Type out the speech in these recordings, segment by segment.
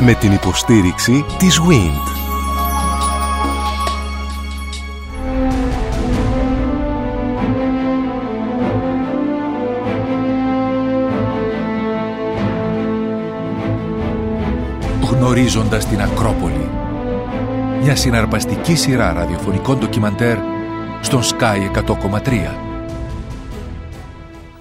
με την υποστήριξη της WIND. Γνωρίζοντας την Ακρόπολη Μια συναρπαστική σειρά ραδιοφωνικών ντοκιμαντέρ στον Sky 100,3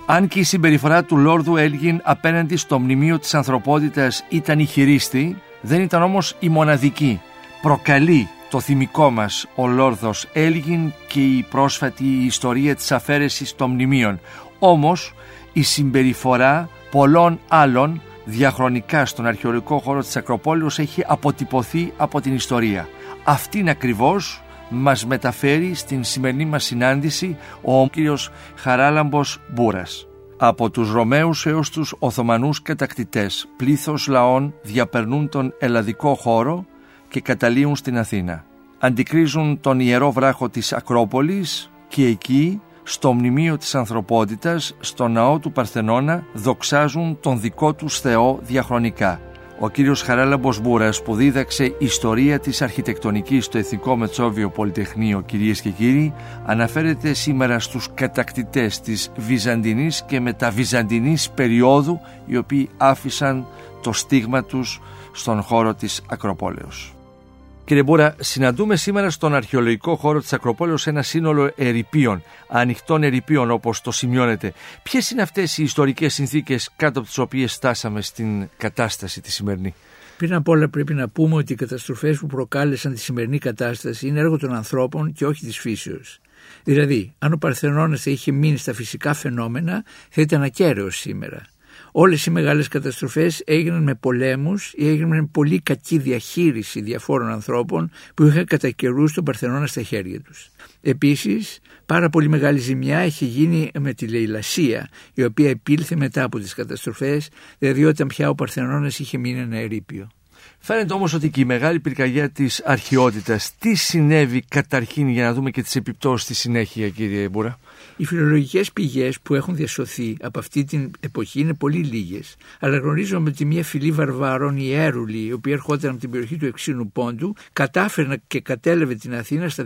αν και η συμπεριφορά του Λόρδου Έλγιν απέναντι στο μνημείο της ανθρωπότητας ήταν η χειρίστη, δεν ήταν όμως η μοναδική. Προκαλεί το θυμικό μας ο Λόρδος Έλγιν και η πρόσφατη ιστορία της αφαίρεσης των μνημείων. Όμως η συμπεριφορά πολλών άλλων διαχρονικά στον αρχαιολογικό χώρο της Ακροπόλεως έχει αποτυπωθεί από την ιστορία. Αυτήν ακριβώς μας μεταφέρει στην σημερινή μας συνάντηση ο κύριος Χαράλαμπος Μπούρας. Από τους Ρωμαίους έως τους Οθωμανούς κατακτητές, πλήθος λαών διαπερνούν τον ελλαδικό χώρο και καταλύουν στην Αθήνα. Αντικρίζουν τον ιερό βράχο της Ακρόπολης και εκεί, στο μνημείο της ανθρωπότητας, στο ναό του Παρθενώνα, δοξάζουν τον δικό τους Θεό διαχρονικά ο κύριος Χαράλαμπος Μπούρας που δίδαξε ιστορία της αρχιτεκτονικής στο Εθνικό Μετσόβιο Πολυτεχνείο κυρίες και κύριοι αναφέρεται σήμερα στους κατακτητές της Βυζαντινής και μεταβυζαντινής περίοδου οι οποίοι άφησαν το στίγμα τους στον χώρο της Ακροπόλεως. Κύριε Μπούρα, συναντούμε σήμερα στον αρχαιολογικό χώρο της Ακροπόλεως ένα σύνολο ερηπείων, ανοιχτών ερηπείων όπως το σημειώνεται. Ποιες είναι αυτές οι ιστορικές συνθήκες κάτω από τις οποίες στάσαμε στην κατάσταση τη σημερινή; Πριν απ' όλα πρέπει να πούμε ότι οι καταστροφές που προκάλεσαν τη σημερινή κατάσταση είναι έργο των ανθρώπων και όχι της φύσεως. Δηλαδή, αν ο Παρθενώνας είχε μείνει στα φυσικά φαινόμενα, θα ήταν ακέραιος σήμερα. Όλες οι μεγάλες καταστροφές έγιναν με πολέμους ή έγιναν με πολύ κακή διαχείριση διαφόρων ανθρώπων που είχαν κατά καιρούς τον Παρθενώνα στα χέρια τους. Επίσης, πάρα πολύ μεγάλη ζημιά έχει γίνει με τη λαιλασία, η οποία επήλθε μετά από τις καταστροφές, δηλαδή όταν πια ο Παρθενώνας είχε μείνει ένα ερείπιο. Φαίνεται όμως ότι και η μεγάλη πυρκαγιά της αρχαιότητας, τι συνέβη καταρχήν για να δούμε και τις επιπτώσεις στη συνέχεια κύριε Μπούρα; Οι φιλολογικές πηγές που έχουν διασωθεί από αυτή την εποχή είναι πολύ λίγες, αλλά γνωρίζουμε ότι μια φυλή βαρβάρων, η Έρουλη, η οποία ερχόταν από την περιοχή του Εξίνου Πόντου, κατάφερε και κατέλευε την Αθήνα στα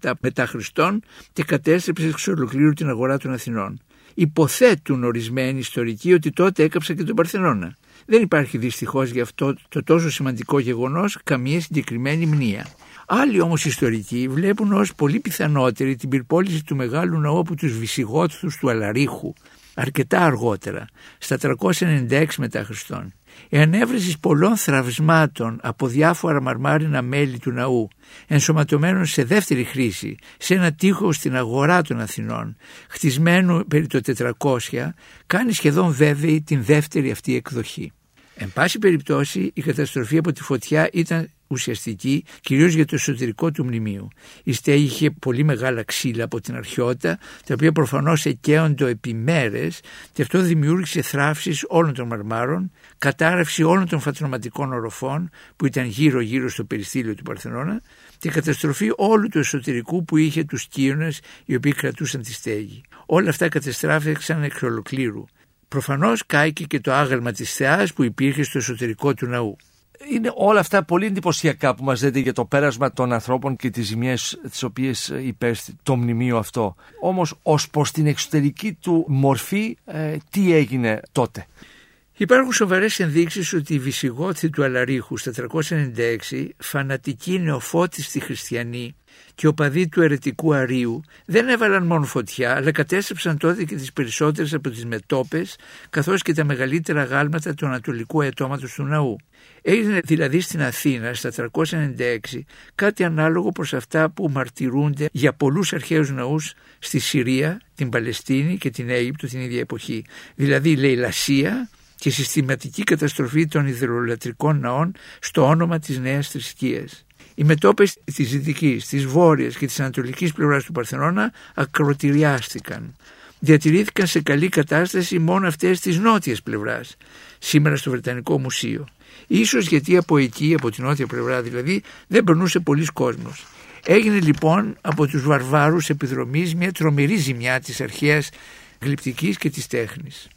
267 μετά Χριστόν και κατέστρεψε εξ ολοκλήρου την αγορά των Αθηνών. Υποθέτουν ορισμένοι ιστορικοί ότι τότε έκαψε και τον Παρθενώνα. Δεν υπάρχει δυστυχώς γι' αυτό το τόσο σημαντικό γεγονός καμία συγκεκριμένη μνήα. Άλλοι όμως ιστορικοί βλέπουν ως πολύ πιθανότερη την πυρπόληση του μεγάλου ναού από τους Βυσιγότθους του Αλαρίχου αρκετά αργότερα, στα 396 μετά Χριστόν. Η ανέβρεση πολλών θραυσμάτων από διάφορα μαρμάρινα μέλη του ναού, ενσωματωμένων σε δεύτερη χρήση, σε ένα τείχο στην αγορά των Αθηνών, χτισμένο περί το 400, κάνει σχεδόν βέβαιη την δεύτερη αυτή εκδοχή. Εν πάση περιπτώσει η καταστροφή από τη φωτιά ήταν ουσιαστική κυρίως για το εσωτερικό του μνημείου. Η στέγη είχε πολύ μεγάλα ξύλα από την αρχαιότητα τα οποία προφανώς εκαίοντο επί μέρες και αυτό δημιούργησε θράψεις όλων των μαρμάρων, κατάρρευση όλων των φατροματικών οροφών που ήταν γύρω γύρω στο περιστήλιο του Παρθενώνα και καταστροφή όλου του εσωτερικού που είχε τους κύονες οι οποίοι κρατούσαν τη στέγη. Όλα αυτά κατεστράφηκαν εξ ολοκλήρου. Προφανώς κάηκε και το άγαλμα της θεάς που υπήρχε στο εσωτερικό του ναού. Είναι όλα αυτά πολύ εντυπωσιακά που μας λέτε για το πέρασμα των ανθρώπων και τις ζημιές τις οποίες υπέστη το μνημείο αυτό. Όμως ως προς την εξωτερική του μορφή ε, τι έγινε τότε; Υπάρχουν σοβαρές ενδείξεις ότι οι Βυσιγόθοι του Αλαρίχου στα 396, φανατικοί νεοφώτιστοι χριστιανοί και οπαδοί του αιρετικού Αρίου δεν έβαλαν μόνο φωτιά, αλλά κατέστρεψαν τότε και τις περισσότερες από τις μετόπες, καθώς και τα μεγαλύτερα γάλματα του ανατολικού αιτώματος του ναού. Έγινε δηλαδή στην Αθήνα στα 396 κάτι ανάλογο προς αυτά που μαρτυρούνται για πολλούς αρχαίους ναούς στη Συρία, την Παλαιστίνη και την Αίγυπτο την ίδια εποχή. Δηλαδή λαιλασία και συστηματική καταστροφή των ιδρυολατρικών ναών στο όνομα της νέας θρησκείας. Οι μετόπες της δυτικής, της βόρειας και της ανατολικής πλευράς του Παρθενώνα ακροτηριάστηκαν. Διατηρήθηκαν σε καλή κατάσταση μόνο αυτές της νότιας πλευράς, σήμερα στο Βρετανικό Μουσείο. Ίσως γιατί από εκεί, από την νότια πλευρά δηλαδή, δεν περνούσε πολλοί κόσμος. Έγινε λοιπόν από τους βαρβάρους επιδρομής μια τρομερή ζημιά της αρχαίας γλυπτικής και της τέχνης.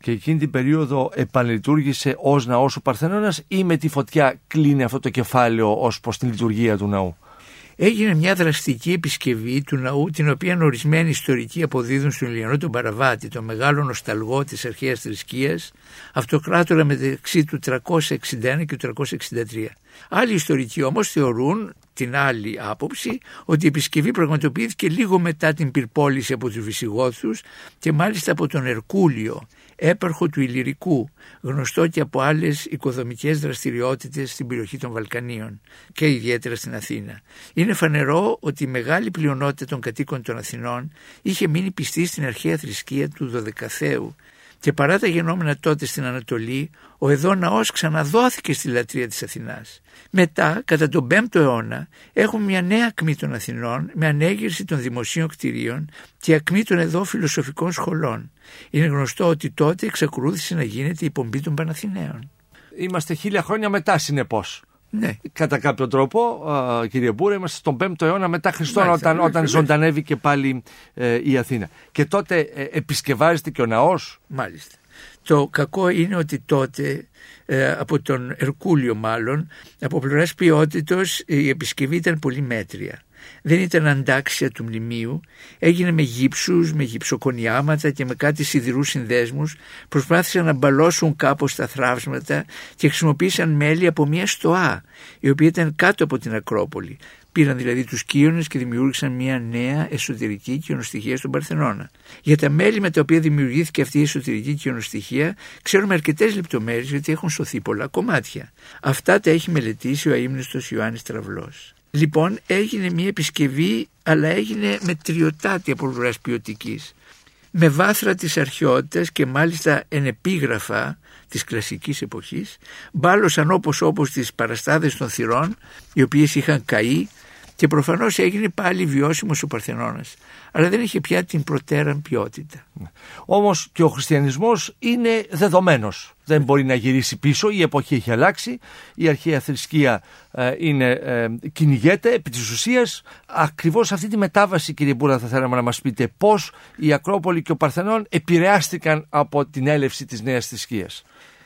Και εκείνη την περίοδο επανλειτουργήσε ως ναός ο Παρθενώνας ή με τη φωτιά κλείνει αυτό το κεφάλαιο ως προς την λειτουργία του ναού; Έγινε μια δραστική επισκευή του ναού την οποία ορισμένοι ιστορικοί αποδίδουν στον Ηλιανό τον Παραβάτη, τον μεγάλο νοσταλγό της αρχαίας θρησκείας, αυτοκράτορα μεταξύ του 361 και του 363. Άλλοι ιστορικοί όμως θεωρούν την άλλη άποψη ότι η επισκευή πραγματοποιήθηκε λίγο μετά την πυρπόληση από τους Βυσιγόθους και μάλιστα από τον Ερκούλιο, έπαρχο του Ηλυρικού, γνωστό και από άλλες οικοδομικές δραστηριότητες στην περιοχή των Βαλκανίων και ιδιαίτερα στην Αθήνα. Είναι φανερό ότι η μεγάλη πλειονότητα των κατοίκων των Αθηνών είχε μείνει πιστή στην αρχαία θρησκεία του Δωδεκαθέου και παρά τα γενόμενα τότε στην Ανατολή, ο εδώ ναός ξαναδόθηκε στη λατρεία της Αθηνάς. Μετά, κατά τον 5ο αιώνα, έχουμε μια νέα ακμή των Αθηνών με ανέγερση των δημοσίων κτηρίων και ακμή των εδώ φιλοσοφικών σχολών. Είναι γνωστό ότι τότε εξακολούθησε να γίνεται η πομπή των Παναθηναίων. Είμαστε χίλια χρόνια μετά συνεπώς. Ναι. Κατά κάποιο τρόπο, α, κύριε Μπούρα, είμαστε στον 5ο αιώνα μετά Χριστόν Μάλιστα, όταν, ναι, όταν ναι. ζωντανεύει και πάλι ε, η Αθήνα. Και τότε ε, επισκευάζεται και ο ναός. Μάλιστα. Το κακό είναι ότι τότε ε, από τον Ερκούλιο μάλλον από πλευράς ποιότητος η επισκευή ήταν πολύ μέτρια. Δεν ήταν αντάξια του μνημείου, έγινε με γύψους, με γυψοκονιάματα και με κάτι σιδηρούς συνδέσμους, προσπάθησαν να μπαλώσουν κάπως τα θράψματα και χρησιμοποίησαν μέλη από μια στοά, η οποία ήταν κάτω από την Ακρόπολη. Πήραν δηλαδή τους κύονες και δημιούργησαν μια νέα εσωτερική κοιονοστοιχεία στον Παρθενώνα. Για τα μέλη με τα οποία δημιουργήθηκε αυτή η εσωτερική κοιονοστοιχεία ξέρουμε αρκετές λεπτομέρειες γιατί έχουν σωθεί πολλά κομμάτια. Αυτά τα έχει μελετήσει ο αείμνηστος Ιωάννης Τραυλός. Λοιπόν έγινε μια επισκευή αλλά έγινε με τριωτάτη από πλευράς ποιοτικής. Με βάθρα της αρχαιότητας και μάλιστα ενεπίγραφα της κλασικής εποχής μπάλωσαν όπως όπως τις παραστάδες των θυρών οι οποίες είχαν καεί και προφανώς έγινε πάλι βιώσιμος ο Παρθενώνας αλλά δεν είχε πια την προτέραν ποιότητα. Όμως και ο χριστιανισμός είναι δεδομένος. Δεν μπορεί να γυρίσει πίσω, η εποχή έχει αλλάξει, η αρχαία θρησκεία ε, είναι, ε, κυνηγέται επί της ουσίας. Ακριβώς αυτή τη μετάβαση κύριε Μπούρα θα θέλαμε να μας πείτε πώς η Ακρόπολη και ο Παρθενών επηρεάστηκαν από την έλευση της νέας θρησκείας.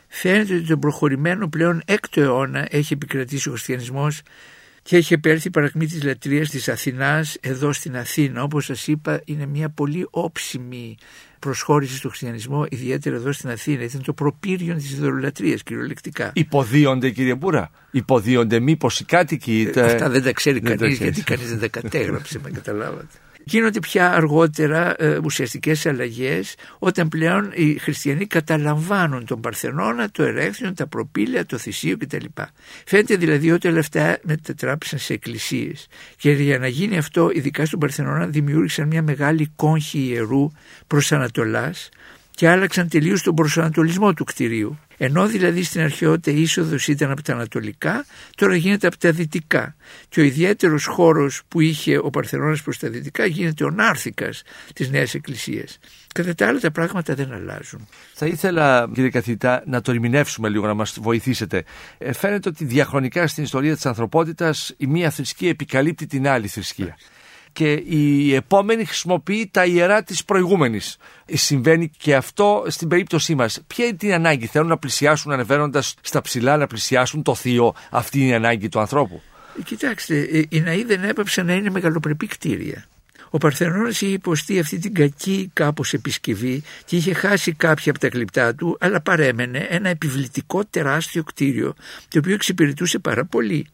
Φαίνεται ότι τον προχωρημένο πλέον έκτο αιώνα έχει επικρατήσει ο χριστιανισμός και έχει επέλθει η παρακμή της λατρείας της Αθηνάς εδώ στην Αθήνα. Όπως σας είπα είναι μια πολύ όψιμη προσχώρηση στο χριστιανισμό, ιδιαίτερα εδώ στην Αθήνα. Ήταν το προπύριον της ιδωλολατρίας κυριολεκτικά. Υποδίονται κύριε Μπούρα, υποδίονται μήπως οι κάτοικοι. Ε, Αυτά δεν τα ξέρει δεν τα κανείς ξέρεις. γιατί κανείς δεν τα κατέγραψε, με καταλάβατε. Γίνονται πια αργότερα ε, ουσιαστικές αλλαγές όταν πλέον οι χριστιανοί καταλαμβάνουν τον Παρθενώνα, το Ερέθιον, τα προπήλαια, το Θησίο κτλ. Φαίνεται δηλαδή ότι όλα αυτά μετατράπησαν σε εκκλησίες και για να γίνει αυτό ειδικά στον Παρθενώνα δημιούργησαν μια μεγάλη κόγχη ιερού προς Ανατολάς και άλλαξαν τελείως τον προσανατολισμό του κτηρίου. Ενώ δηλαδή στην αρχαιότητα η είσοδος ήταν από τα ανατολικά, τώρα γίνεται από τα δυτικά. Και ο ιδιαίτερος χώρος που είχε ο Παρθενώνας προς τα δυτικά γίνεται ο νάρθικας της Νέας Εκκλησίας. Κατά τα άλλα τα πράγματα δεν αλλάζουν. Θα ήθελα, κύριε καθηγητά, να το ερμηνεύσουμε λίγο, να μας βοηθήσετε. Ε, φαίνεται ότι διαχρονικά στην ιστορία της ανθρωπότητας η μία θρησκεία επικαλύπτει την άλλη θρησκεία. Και η επόμενη χρησιμοποιεί τα ιερά της προηγούμενης. Ε, Συμβαίνει και αυτό στην περίπτωσή μας. Ποια είναι την ανάγκη, θέλουν να πλησιάσουν ανεβαίνοντας στα ψηλά, να πλησιάσουν το θείο. Αυτή είναι η ανάγκη του ανθρώπου. Ε, Κοιτάξτε, ε, οι ναοί δεν έπαψαν να είναι μεγαλοπρεπή κτίρια. Ο Παρθενώνας είχε υποστεί αυτή την κακή κάπως επισκευή και είχε χάσει κάποια από τα κλειπτά του, αλλά παρέμενε ένα επιβλητικό τεράστιο κτίριο, το οποίο εξυπηρετούσε πάρα πολύ.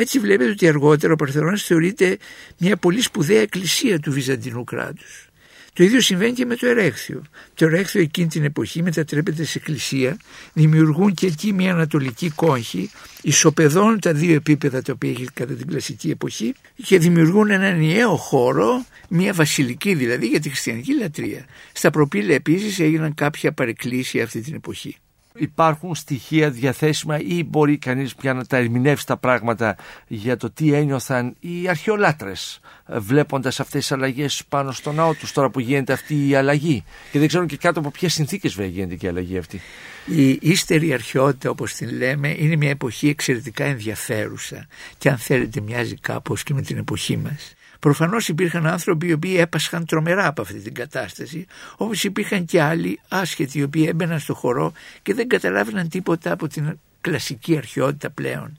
Έτσι βλέπετε ότι αργότερα ο Παρθενώνας θεωρείται μια πολύ σπουδαία εκκλησία του Βυζαντινού κράτους. Το ίδιο συμβαίνει και με το Ερέχθιο. Το Ερέχθιο εκείνη την εποχή μετατρέπεται σε εκκλησία, δημιουργούν και εκεί μια ανατολική κόγχη, ισοπεδώνουν τα δύο επίπεδα τα οποία είχε κατά την κλασική εποχή και δημιουργούν έναν ενιαίο χώρο, μια βασιλική δηλαδή για τη χριστιανική λατρεία. Στα προπήλαια επίσης έγιναν κάποια παρεκκλήσια αυτή την εποχή. Υπάρχουν στοιχεία διαθέσιμα ή μπορεί κανείς πια να τα ερμηνεύσει τα πράγματα για το τι ένιωθαν οι αρχαιολάτρες ε, βλέποντας αυτές τις αλλαγές πάνω στο ναό τους τώρα που γίνεται αυτή η αλλαγή και δεν ξέρουν και κάτω από ποιες συνθήκες βέβαια γίνεται και η αλλαγή αυτή. Η ύστερη αρχαιότητα όπως την λέμε είναι μια εποχή εξαιρετικά ενδιαφέρουσα και αν θέλετε μοιάζει κάπως και με την εποχή μας. Προφανώς υπήρχαν άνθρωποι οι οποίοι έπασχαν τρομερά από αυτή την κατάσταση, όπως υπήρχαν και άλλοι άσχετοι οι οποίοι έμπαιναν στο χορό και δεν καταλάβαιναν τίποτα από την κλασική αρχαιότητα πλέον.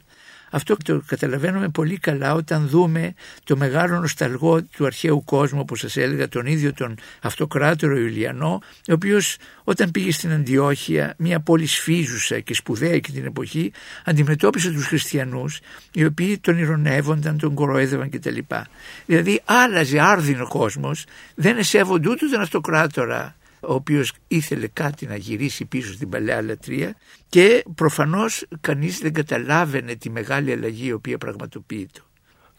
Αυτό το καταλαβαίνουμε πολύ καλά όταν δούμε το μεγάλο νοσταλγό του αρχαίου κόσμου, όπως σας έλεγα, τον ίδιο τον αυτοκράτορο Ιουλιανό, ο οποίος όταν πήγε στην Αντιόχεια, μια πόλη σφίζουσα και σπουδαία εκείνη την εποχή, αντιμετώπισε τους χριστιανούς, οι οποίοι τον ηρωνεύονταν, τον κοροέδευαν κτλ. Δηλαδή άλλαζε άρδινο κόσμος, δεν εσέβονται ούτε τον αυτοκράτορα ο οποίος ήθελε κάτι να γυρίσει πίσω στην παλαιά λατρεία και προφανώς κανείς δεν καταλάβαινε τη μεγάλη αλλαγή η οποία πραγματοποιείται.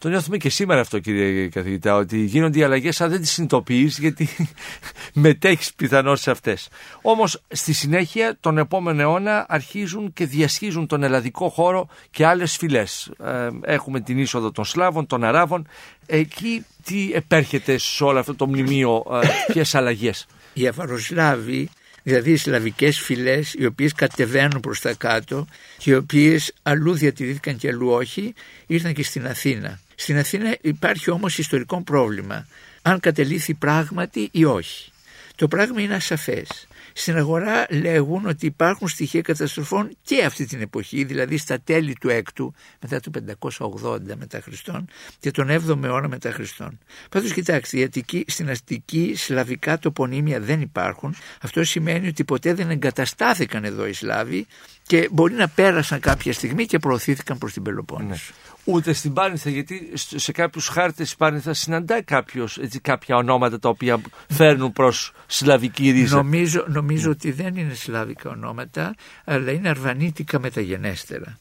Το νιώθουμε και σήμερα αυτό κύριε καθηγητά, ότι γίνονται οι αλλαγές αν δεν τις συνειδητοποιείς γιατί μετέχεις πιθανώς σε αυτές. Όμως στη συνέχεια τον επόμενο αιώνα αρχίζουν και διασχίζουν τον ελλαδικό χώρο και άλλες φυλές. Ε, έχουμε την είσοδο των Σλάβων, των Αράβων. Εκεί τι επέρχεται σε όλο αυτό το μνημείο, ε, ποιες αλλαγές; Οι Αφαροσλάβοι, δηλαδή οι σλαβικές φυλές οι οποίες κατεβαίνουν προς τα κάτω και οι οποίες αλλού διατηρήθηκαν και αλλού όχι, ήρθαν και στην Αθήνα. Στην Αθήνα υπάρχει όμως ιστορικό πρόβλημα, αν κατελήθη πράγματι ή όχι. Το πράγμα είναι ασαφές. Στην αγορά λέγουν ότι υπάρχουν στοιχεία καταστροφών και αυτή την εποχή, δηλαδή στα τέλη του 6ου, μετά το 580 μετά Χριστόν και τον 7ο αιώνα μετά Χριστόν. Πάντως κοιτάξτε, η Αττική, στην αστική σλαβικά τοπονύμια δεν υπάρχουν. Αυτό σημαίνει ότι ποτέ δεν εγκαταστάθηκαν εδώ οι Σλάβοι και μπορεί να πέρασαν κάποια στιγμή και προωθήθηκαν προς την Πελοπόννησο. Ναι ούτε στην Πάρνηθα, γιατί σε κάποιους χάρτες της Πάρνηθα συναντάει κάποιος, έτσι, κάποια ονόματα τα οποία φέρνουν προς σλαβική ρίζα. Νομίζω, νομίζω ότι δεν είναι σλαβικά ονόματα, αλλά είναι αρβανίτικα μεταγενέστερα.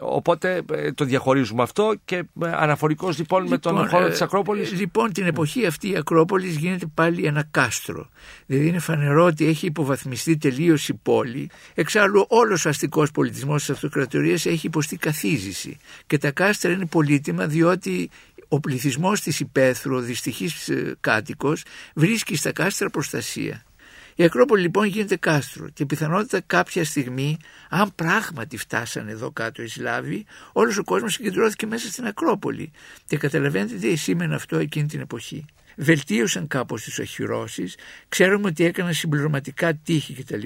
Οπότε ε, το διαχωρίζουμε αυτό και ε, αναφορικός λοιπόν, με τον λοιπόν, χώρο της ε, Ακρόπολης. Λοιπόν την εποχή αυτή η Ακρόπολης γίνεται πάλι ένα κάστρο. Δηλαδή είναι φανερό ότι έχει υποβαθμιστεί τελείως η πόλη. Εξάλλου όλος ο αστικός πολιτισμός της αυτοκρατορίας έχει υποστεί καθίζηση. Και τα κάστρα είναι πολύτιμα διότι ο πληθυσμός της υπαίθρου, ο δυστυχής κάτοικος, βρίσκει στα κάστρα προστασία. Η Ακρόπολη λοιπόν γίνεται κάστρο και πιθανότητα κάποια στιγμή, αν πράγματι φτάσανε εδώ κάτω οι Σλάβοι, όλος ο κόσμος συγκεντρώθηκε μέσα στην Ακρόπολη και καταλαβαίνετε τι σήμαινε αυτό εκείνη την εποχή. Βελτίωσαν κάπως τις οχυρώσεις, ξέρουμε ότι έκαναν συμπληρωματικά τείχη κτλ.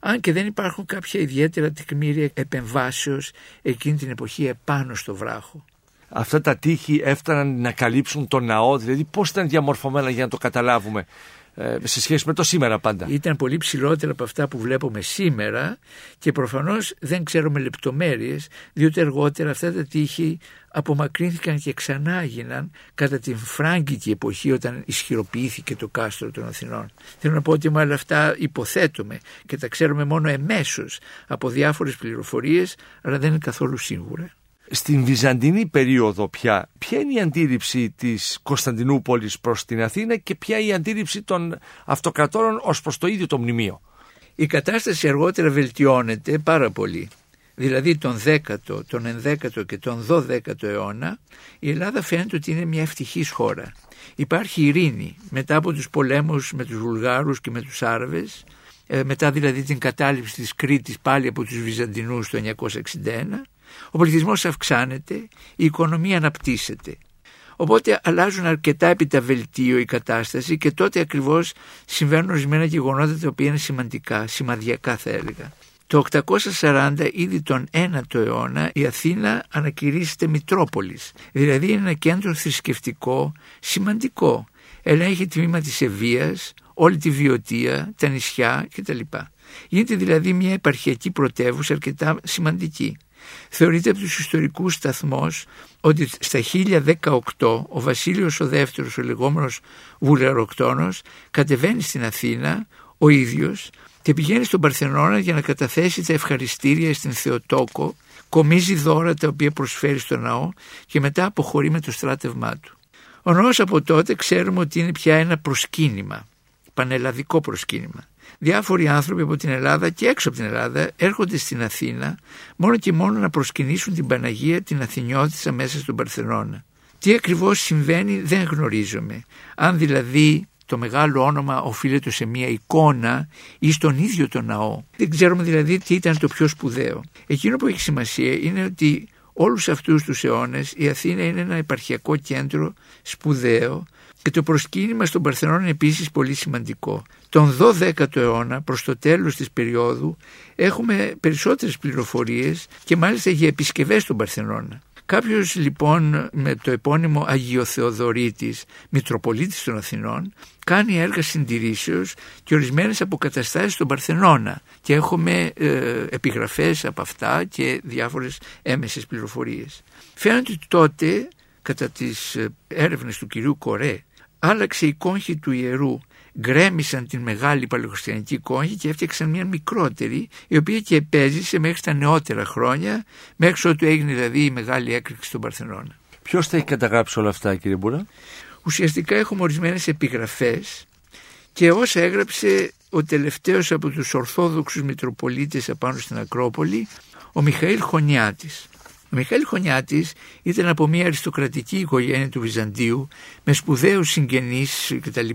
Αν και δεν υπάρχουν κάποια ιδιαίτερα τεκμήρια επεμβάσεως εκείνη την εποχή επάνω στο βράχο αυτά τα τείχη έφταναν να καλύψουν τον ναό, δηλαδή πώς ήταν διαμορφωμένα για να το καταλάβουμε. Ε, σε σχέση με το σήμερα πάντα. Ήταν πολύ ψηλότερα από αυτά που βλέπουμε σήμερα και προφανώς δεν ξέρουμε λεπτομέρειες διότι αργότερα αυτά τα τείχη απομακρύνθηκαν και ξανά έγιναν κατά την φράγκικη εποχή όταν ισχυροποιήθηκε το κάστρο των Αθηνών. Θέλω να πω ότι με όλα αυτά υποθέτουμε και τα ξέρουμε μόνο εμέσως από διάφορες πληροφορίες αλλά δεν είναι καθόλου σίγουρα. Στην Βυζαντινή περίοδο πια, ποια είναι η αντίληψη της Κωνσταντινούπολης προς την Αθήνα και ποια είναι η αντίληψη των αυτοκρατόρων ως προς το ίδιο το μνημείο; Η κατάσταση αργότερα βελτιώνεται πάρα πολύ. Δηλαδή τον 10ο, τον 11ο και τον 12ο αιώνα η Ελλάδα φαίνεται ότι είναι μια ευτυχής χώρα. Υπάρχει ειρήνη μετά από τους πολέμους με τους Βουλγάρους και με τους Άραβες, ε, μετά δηλαδή την κατάληψη της Κρήτης πάλι από τους Βυζαντινούς το 1961 ο πληθυσμός αυξάνεται, η οικονομία αναπτύσσεται. Οπότε αλλάζουν αρκετά επί τα βελτίο η κατάσταση και τότε ακριβώς συμβαίνουν ορισμένα γεγονότα τα οποία είναι σημαντικά, σημαδιακά θα έλεγα. Το 840 ήδη τον 9ο αιώνα η Αθήνα ανακηρύσσεται Μητρόπολης, δηλαδή είναι ένα κέντρο θρησκευτικό σημαντικό. Ελέγχει τμήμα της Ευβίας, όλη τη Βιωτία, τα νησιά κτλ. Γίνεται δηλαδή μια επαρχιακή πρωτεύουσα αρκετά σημαντική. Θεωρείται από τους ιστορικούς σταθμός ότι στα 1018 ο Βασίλειος ο δεύτερος, ο λεγόμενος Βουλεροκτόνος, κατεβαίνει στην Αθήνα ο ίδιος και πηγαίνει στον Παρθενώνα για να καταθέσει τα ευχαριστήρια στην Θεοτόκο, κομίζει δώρα τα οποία προσφέρει στο ναό και μετά αποχωρεί με το στράτευμά του. Ο ναός από τότε ξέρουμε ότι είναι πια ένα προσκύνημα, πανελλαδικό προσκύνημα. Διάφοροι άνθρωποι από την Ελλάδα και έξω από την Ελλάδα έρχονται στην Αθήνα μόνο και μόνο να προσκυνήσουν την Παναγία την Αθηνιώτησα μέσα στον Παρθενώνα. Τι ακριβώς συμβαίνει δεν γνωρίζουμε. Αν δηλαδή το μεγάλο όνομα οφείλεται σε μια εικόνα ή στον ίδιο τον ναό. Δεν ξέρουμε δηλαδή τι ήταν το πιο σπουδαίο. Εκείνο που έχει σημασία είναι ότι όλους αυτούς τους αιώνες η Αθήνα είναι ένα επαρχιακό κέντρο σπουδαίο και το προσκύνημα στον Παρθενώνα είναι επίσης πολύ σημαντικό. Τον 12ο αιώνα προς το τέλος της περίοδου έχουμε περισσότερες πληροφορίες και μάλιστα για επισκευές στον Παρθενώνα. Κάποιος λοιπόν με το επώνυμο Αγιοθεοδωρήτης, Μητροπολίτης των Αθηνών, κάνει έργα συντηρήσεως και ορισμένες αποκαταστάσεις στον Παρθενώνα και έχουμε ε, επιγραφές από αυτά και διάφορες έμεσες πληροφορίες. Φαίνεται ότι τότε κατά τις ε, έρευνες του κυρίου Κορέ άλλαξε η κόγχη του ιερού γκρέμισαν την μεγάλη παλαιοχριστιανική κόγχη και έφτιαξαν μια μικρότερη η οποία και επέζησε μέχρι τα νεότερα χρόνια μέχρι ότου έγινε δηλαδή η μεγάλη έκρηξη των Παρθενών. Ποιος τα έχει καταγράψει όλα αυτά κύριε Μπούρα; Ουσιαστικά έχουμε ορισμένες επιγραφές και όσα έγραψε ο τελευταίος από τους Ορθόδοξους Μητροπολίτες απάνω στην Ακρόπολη ο Μιχαήλ Χωνιάτης. Ο Μιχαήλ Χωνιάτης ήταν από μια αριστοκρατική οικογένεια του Βυζαντίου με σπουδαίους συγγενείς κτλ.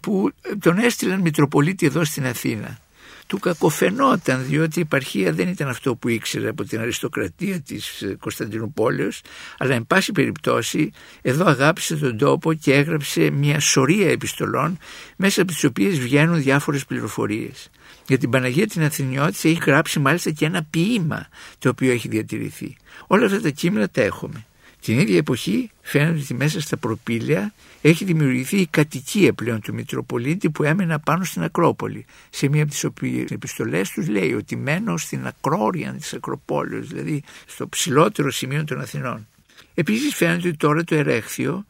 που τον έστειλαν Μητροπολίτη εδώ στην Αθήνα. Του κακοφαινόταν διότι η επαρχία δεν ήταν αυτό που ήξερε από την αριστοκρατία της Κωνσταντινούπολεως αλλά εν πάση περιπτώσει εδώ αγάπησε τον τόπο και έγραψε μια σωρία επιστολών μέσα από τις οποίες βγαίνουν διάφορες πληροφορίες. Για την Παναγία την Αθηνιώτηση έχει γράψει μάλιστα και ένα ποίημα το οποίο έχει διατηρηθεί. Όλα αυτά τα κείμενα τα έχουμε. Την ίδια εποχή φαίνεται ότι μέσα στα προπήλαια έχει δημιουργηθεί η κατοικία πλέον του Μητροπολίτη που έμενε πάνω στην Ακρόπολη. Σε μία από τις οποίες επιστολές τους λέει ότι μένω στην ακρόρια της Ακροπόλεως, δηλαδή στο ψηλότερο σημείο των Αθηνών. Επίσης φαίνεται ότι τώρα το Ερέχθιο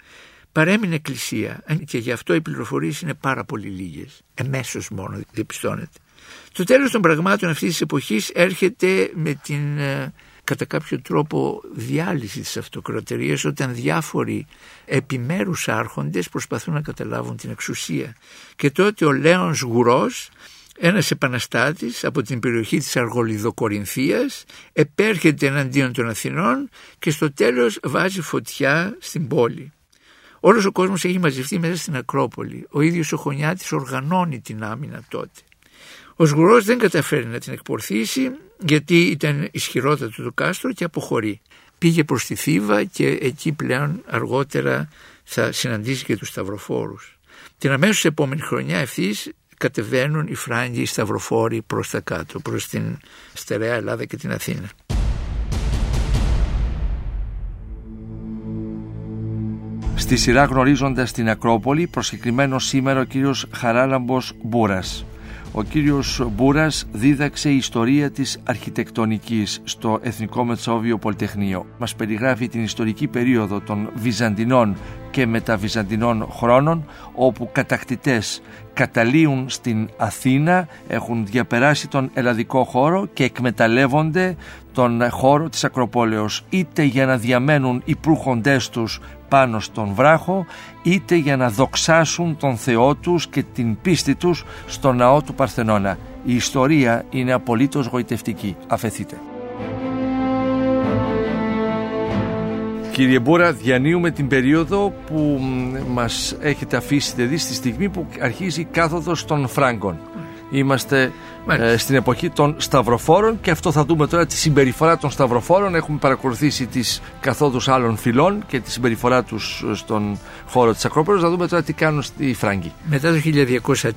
παρέμεινε εκκλησία και γι' αυτό οι πληροφορίες είναι πάρα πολύ λίγες. Εμέσως μόνο διαπιστώνεται. Το τέλος των πραγμάτων αυτής της εποχής έρχεται με την ε, κατά κάποιο τρόπο διάλυση της αυτοκρατορίας όταν διάφοροι επιμέρους άρχοντες προσπαθούν να καταλάβουν την εξουσία. Και τότε ο Λέονς Γουρός ένας επαναστάτης από την περιοχή της Αργολιδοκορινθίας επέρχεται εναντίον των Αθηνών και στο τέλος βάζει φωτιά στην πόλη. Όλος ο κόσμος έχει μαζευτεί μέσα στην Ακρόπολη. Ο ίδιος ο Χωνιάτης οργανώνει την άμυνα τότε. Ο Σγουρός δεν καταφέρει να την εκπορθήσει γιατί ήταν ισχυρότατο το κάστρο και αποχωρεί. Πήγε προς τη Θήβα και εκεί πλέον αργότερα θα συναντήσει και τους Σταυροφόρους. Την αμέσως επόμενη χρονιά ευθύς κατεβαίνουν οι Φράγκοι οι Σταυροφόροι προς τα κάτω, προς την στερεά Ελλάδα και την Αθήνα. Στη σειρά γνωρίζοντας την Ακρόπολη, προσκεκριμένο σήμερα ο κύριος Χαράλαμπος Μπούρας. Ο κύριος Μπούρας δίδαξε ιστορία της αρχιτεκτονικής στο Εθνικό Μετσόβιο Πολυτεχνείο. Μας περιγράφει την ιστορική περίοδο των Βυζαντινών και μεταβυζαντινών χρόνων όπου κατακτητές καταλύουν στην Αθήνα, έχουν διαπεράσει τον ελλαδικό χώρο και εκμεταλλεύονται τον χώρο της Ακροπόλεως είτε για να διαμένουν οι προύχοντές τους πάνω στον βράχο είτε για να δοξάσουν τον Θεό τους και την πίστη τους στο ναό του Παρθενώνα. Η ιστορία είναι απολύτως γοητευτική. Αφεθείτε. Κύριε Μπούρα, διανύουμε την περίοδο που μας έχετε αφήσει δει στη στιγμή που αρχίζει η κάθοδος των Φράγκων. Είμαστε ε, στην εποχή των Σταυροφόρων και αυτό θα δούμε τώρα τη συμπεριφορά των Σταυροφόρων. Έχουμε παρακολουθήσει τις καθόδους άλλων φυλών και τη συμπεριφορά τους στον χώρο της Ακρόπολης. Θα δούμε τώρα τι κάνουν στη Φράγκη. Μετά το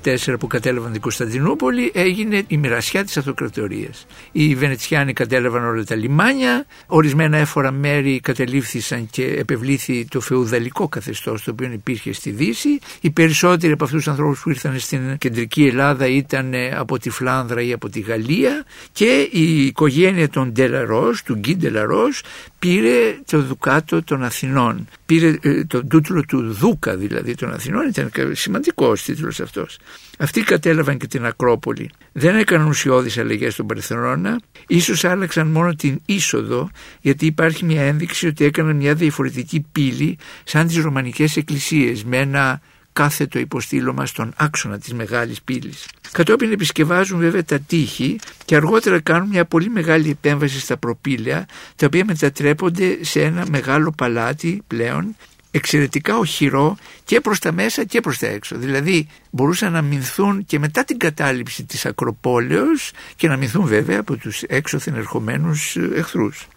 1204 που κατέλαβαν την Κωνσταντινούπολη έγινε η μοιρασιά της αυτοκρατορίας. Οι Βενετσιάνοι κατέλαβαν όλα τα λιμάνια, ορισμένα έφορα μέρη κατελήφθησαν και επευλήθη το φεουδαλικό καθεστώς το οποίο υπήρχε στη Δύση. Οι περισσότεροι από αυτούς τους ανθρώπους που ήρθαν στην κεντρική Ελλάδα ήταν από τη Φλάνδρα Φλάνδρα ή από τη Γαλλία και η οικογένεια των Ντελαρός, του Γκί Ντελαρός πήρε το Δουκάτο των Αθηνών. Πήρε ε, τον τούτλο του Δούκα δηλαδή των Αθηνών, ήταν σημαντικός τίτλος αυτός. Αυτοί κατέλαβαν και την Ακρόπολη. Δεν έκαναν ουσιώδεις αλλαγές στον Παρθενώνα, ίσως άλλαξαν μόνο την είσοδο, γιατί υπάρχει μια ένδειξη ότι έκαναν μια διαφορετική πύλη σαν τις ρωμανικές εκκλησίες, με ένα κάθετο υποστήλωμα στον άξονα της μεγάλης πύλης. Κατόπιν επισκευάζουν βέβαια τα τείχη και αργότερα κάνουν μια πολύ μεγάλη επέμβαση στα προπήλαια τα οποία μετατρέπονται σε ένα μεγάλο παλάτι πλέον εξαιρετικά οχυρό και προς τα μέσα και προς τα έξω. Δηλαδή μπορούσαν να μηνθούν και μετά την κατάληψη της Ακροπόλεως και να μηνθούν βέβαια από τους έξωθεν ερχομένους εχθρούς.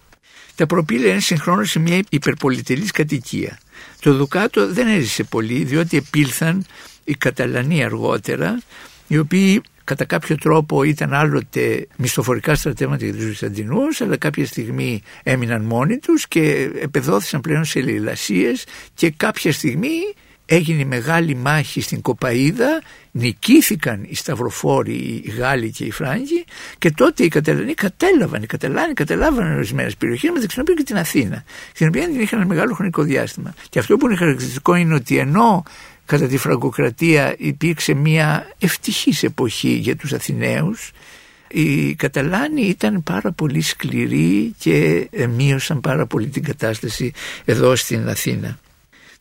Τα προπήλαια είναι συγχρόνως σε μια υπερπολιτελής κατοικία. Το Δουκάτο δεν έζησε πολύ διότι επήλθαν οι Καταλανοί αργότερα οι οποίοι κατά κάποιο τρόπο ήταν άλλοτε μισθοφορικά στρατεύματα για τους Βυζαντινούς αλλά κάποια στιγμή έμειναν μόνοι τους και επεδόθησαν πλέον σε λαιλασίες και κάποια στιγμή έγινε μεγάλη μάχη στην Κοπαίδα, νικήθηκαν οι Σταυροφόροι, οι Γάλλοι και οι Φράγκοι και τότε οι Καταλανοί κατέλαβαν, οι Καταλάνοι κατέλαβαν ορισμένες περιοχές μεταξύ των οποίων και την Αθήνα, στην οποία την είχαν ένα μεγάλο χρονικό διάστημα. Και αυτό που είναι χαρακτηριστικό είναι ότι ενώ κατά τη Φραγκοκρατία υπήρξε μια ευτυχής εποχή για τους Αθηναίους, οι Καταλάνοι ήταν πάρα πολύ σκληροί και μείωσαν πάρα πολύ την κατάσταση εδώ στην Αθήνα.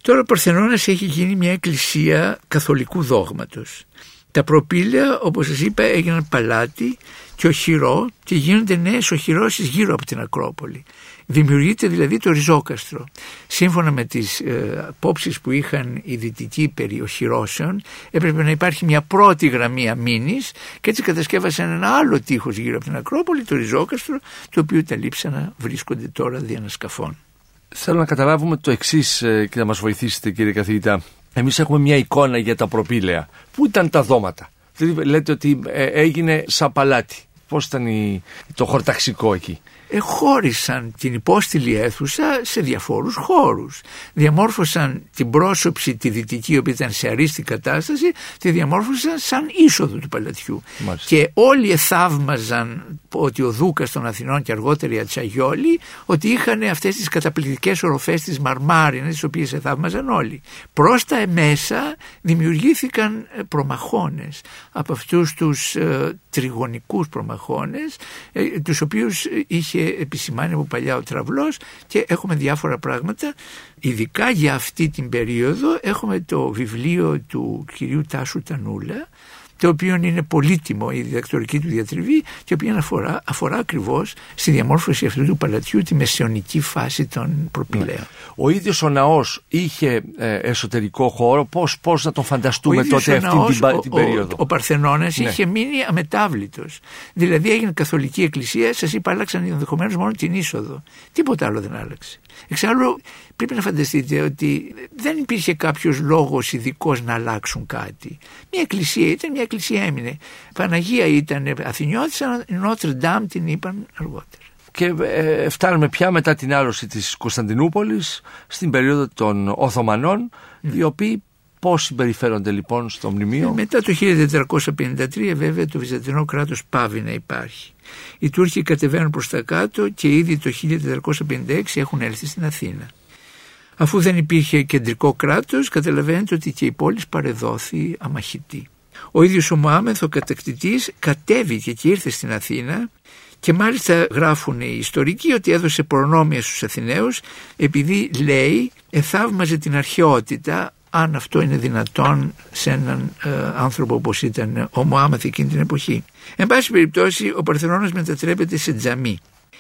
Τώρα ο Παρθενώνας έχει γίνει μια εκκλησία καθολικού δόγματος. Τα προπήλαια όπως σας είπα έγιναν παλάτι και οχυρό και γίνονται νέες οχυρώσεις γύρω από την Ακρόπολη. Δημιουργείται δηλαδή το ριζόκαστρο. Σύμφωνα με τις ε, απόψεις που είχαν οι δυτικοί περί οχυρώσεων έπρεπε να υπάρχει μια πρώτη γραμμή αμήνης και έτσι κατασκεύασαν ένα άλλο τείχος γύρω από την Ακρόπολη, το ριζόκαστρο, το οποίο τα λείψανα βρίσκονται τώρα δια σκαφών. Θέλω να καταλάβουμε το εξής ε, και να μας βοηθήσετε, κύριε καθηγητά. Εμείς έχουμε μια εικόνα για τα προπήλαια. Πού ήταν τα δώματα; Δηλαδή, λέτε ότι ε, έγινε σαν παλάτι. Πώς ήταν το χορταξικό εκεί; Χώρισαν την υπόστηλη αίθουσα σε διαφόρους χώρους. Διαμόρφωσαν την πρόσωψη τη δυτική, η οποία ήταν σε αρίστη κατάσταση, τη διαμόρφωσαν σαν είσοδο του παλατιού. Και όλοι εθαύμαζαν ότι ο Δούκας των Αθηνών και αργότερα οι Ατσαγιόλοι, ότι είχαν αυτές τις καταπληκτικές οροφές της μαρμάρινες, τις οποίες εθαύμαζαν όλοι. Προς τα εμέσα δημιουργήθηκαν ε, προμαχώνες από αυτούς τους ε, τριγωνικούς προμαχώνες, ε, τους οποίους είχε είχε επισημάνει από παλιά ο τραυλός και έχουμε διάφορα πράγματα. Ειδικά για αυτή την περίοδο έχουμε το βιβλίο του κυρίου Τάσου Τανούλα το οποίο είναι πολύτιμο η διδακτορική του διατριβή και η οποία αφορά, αφορά ακριβώς στη διαμόρφωση αυτού του παλατιού τη μεσαιωνική φάση των προπηλαίων. Ναι. Ο ίδιος ο ναός είχε ε, εσωτερικό χώρο, πώς πώς να τον φανταστούμε τότε αυτή την, την, περίοδο; Ο, ο, Παρθενώνας ναι. είχε μείνει αμετάβλητος. Δηλαδή έγινε καθολική εκκλησία, σας είπα άλλαξαν ενδεχομένως μόνο την είσοδο. Τίποτα άλλο δεν άλλαξε. Εξάλλου πρέπει να φανταστείτε ότι δεν υπήρχε κάποιος λόγος ειδικός να αλλάξουν κάτι. Μια εκκλησία ήταν, μια εκκλησία έμεινε. Παναγία ήταν Αθηνιώτης, αλλά Νότρ Ντάμ την είπαν αργότερα. Και ε, φτάνουμε πια μετά την άρρωση της Κωνσταντινούπολης στην περίοδο των Οθωμανών, mm. οι οποίοι Πώς συμπεριφέρονται λοιπόν στο μνημείο; Μετά το 1453 βέβαια το Βυζαντινό κράτος πάβει να υπάρχει. Οι Τούρκοι κατεβαίνουν προς τα κάτω και ήδη το 1456 έχουν έλθει στην Αθήνα. Αφού δεν υπήρχε κεντρικό κράτος καταλαβαίνετε ότι και η πόλη παρεδόθη αμαχητή. Ο ίδιος ο Μωάμεθ, ο κατακτητής, κατέβηκε και ήρθε στην Αθήνα και μάλιστα γράφουν οι ιστορικοί ότι έδωσε προνόμια στους Αθηναίους επειδή λέει εθαύμαζε την αρχαιότητα αν αυτό είναι δυνατόν σε έναν ε, άνθρωπο όπως ήταν ο Μωάμαθ εκείνη την εποχή. Εν πάση περιπτώσει ο Παρθενώνας μετατρέπεται σε τζαμί,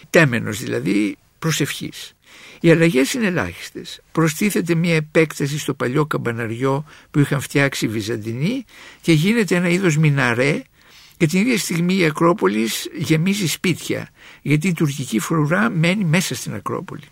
τέμενος δηλαδή προσευχής. Οι αλλαγές είναι ελάχιστες. Προστίθεται μια επέκταση στο παλιό καμπαναριό που είχαν φτιάξει οι Βυζαντινοί και γίνεται ένα είδος μιναρέ και την ίδια στιγμή η Ακρόπολης γεμίζει σπίτια γιατί η τουρκική φρουρά μένει μέσα στην Ακρόπολη.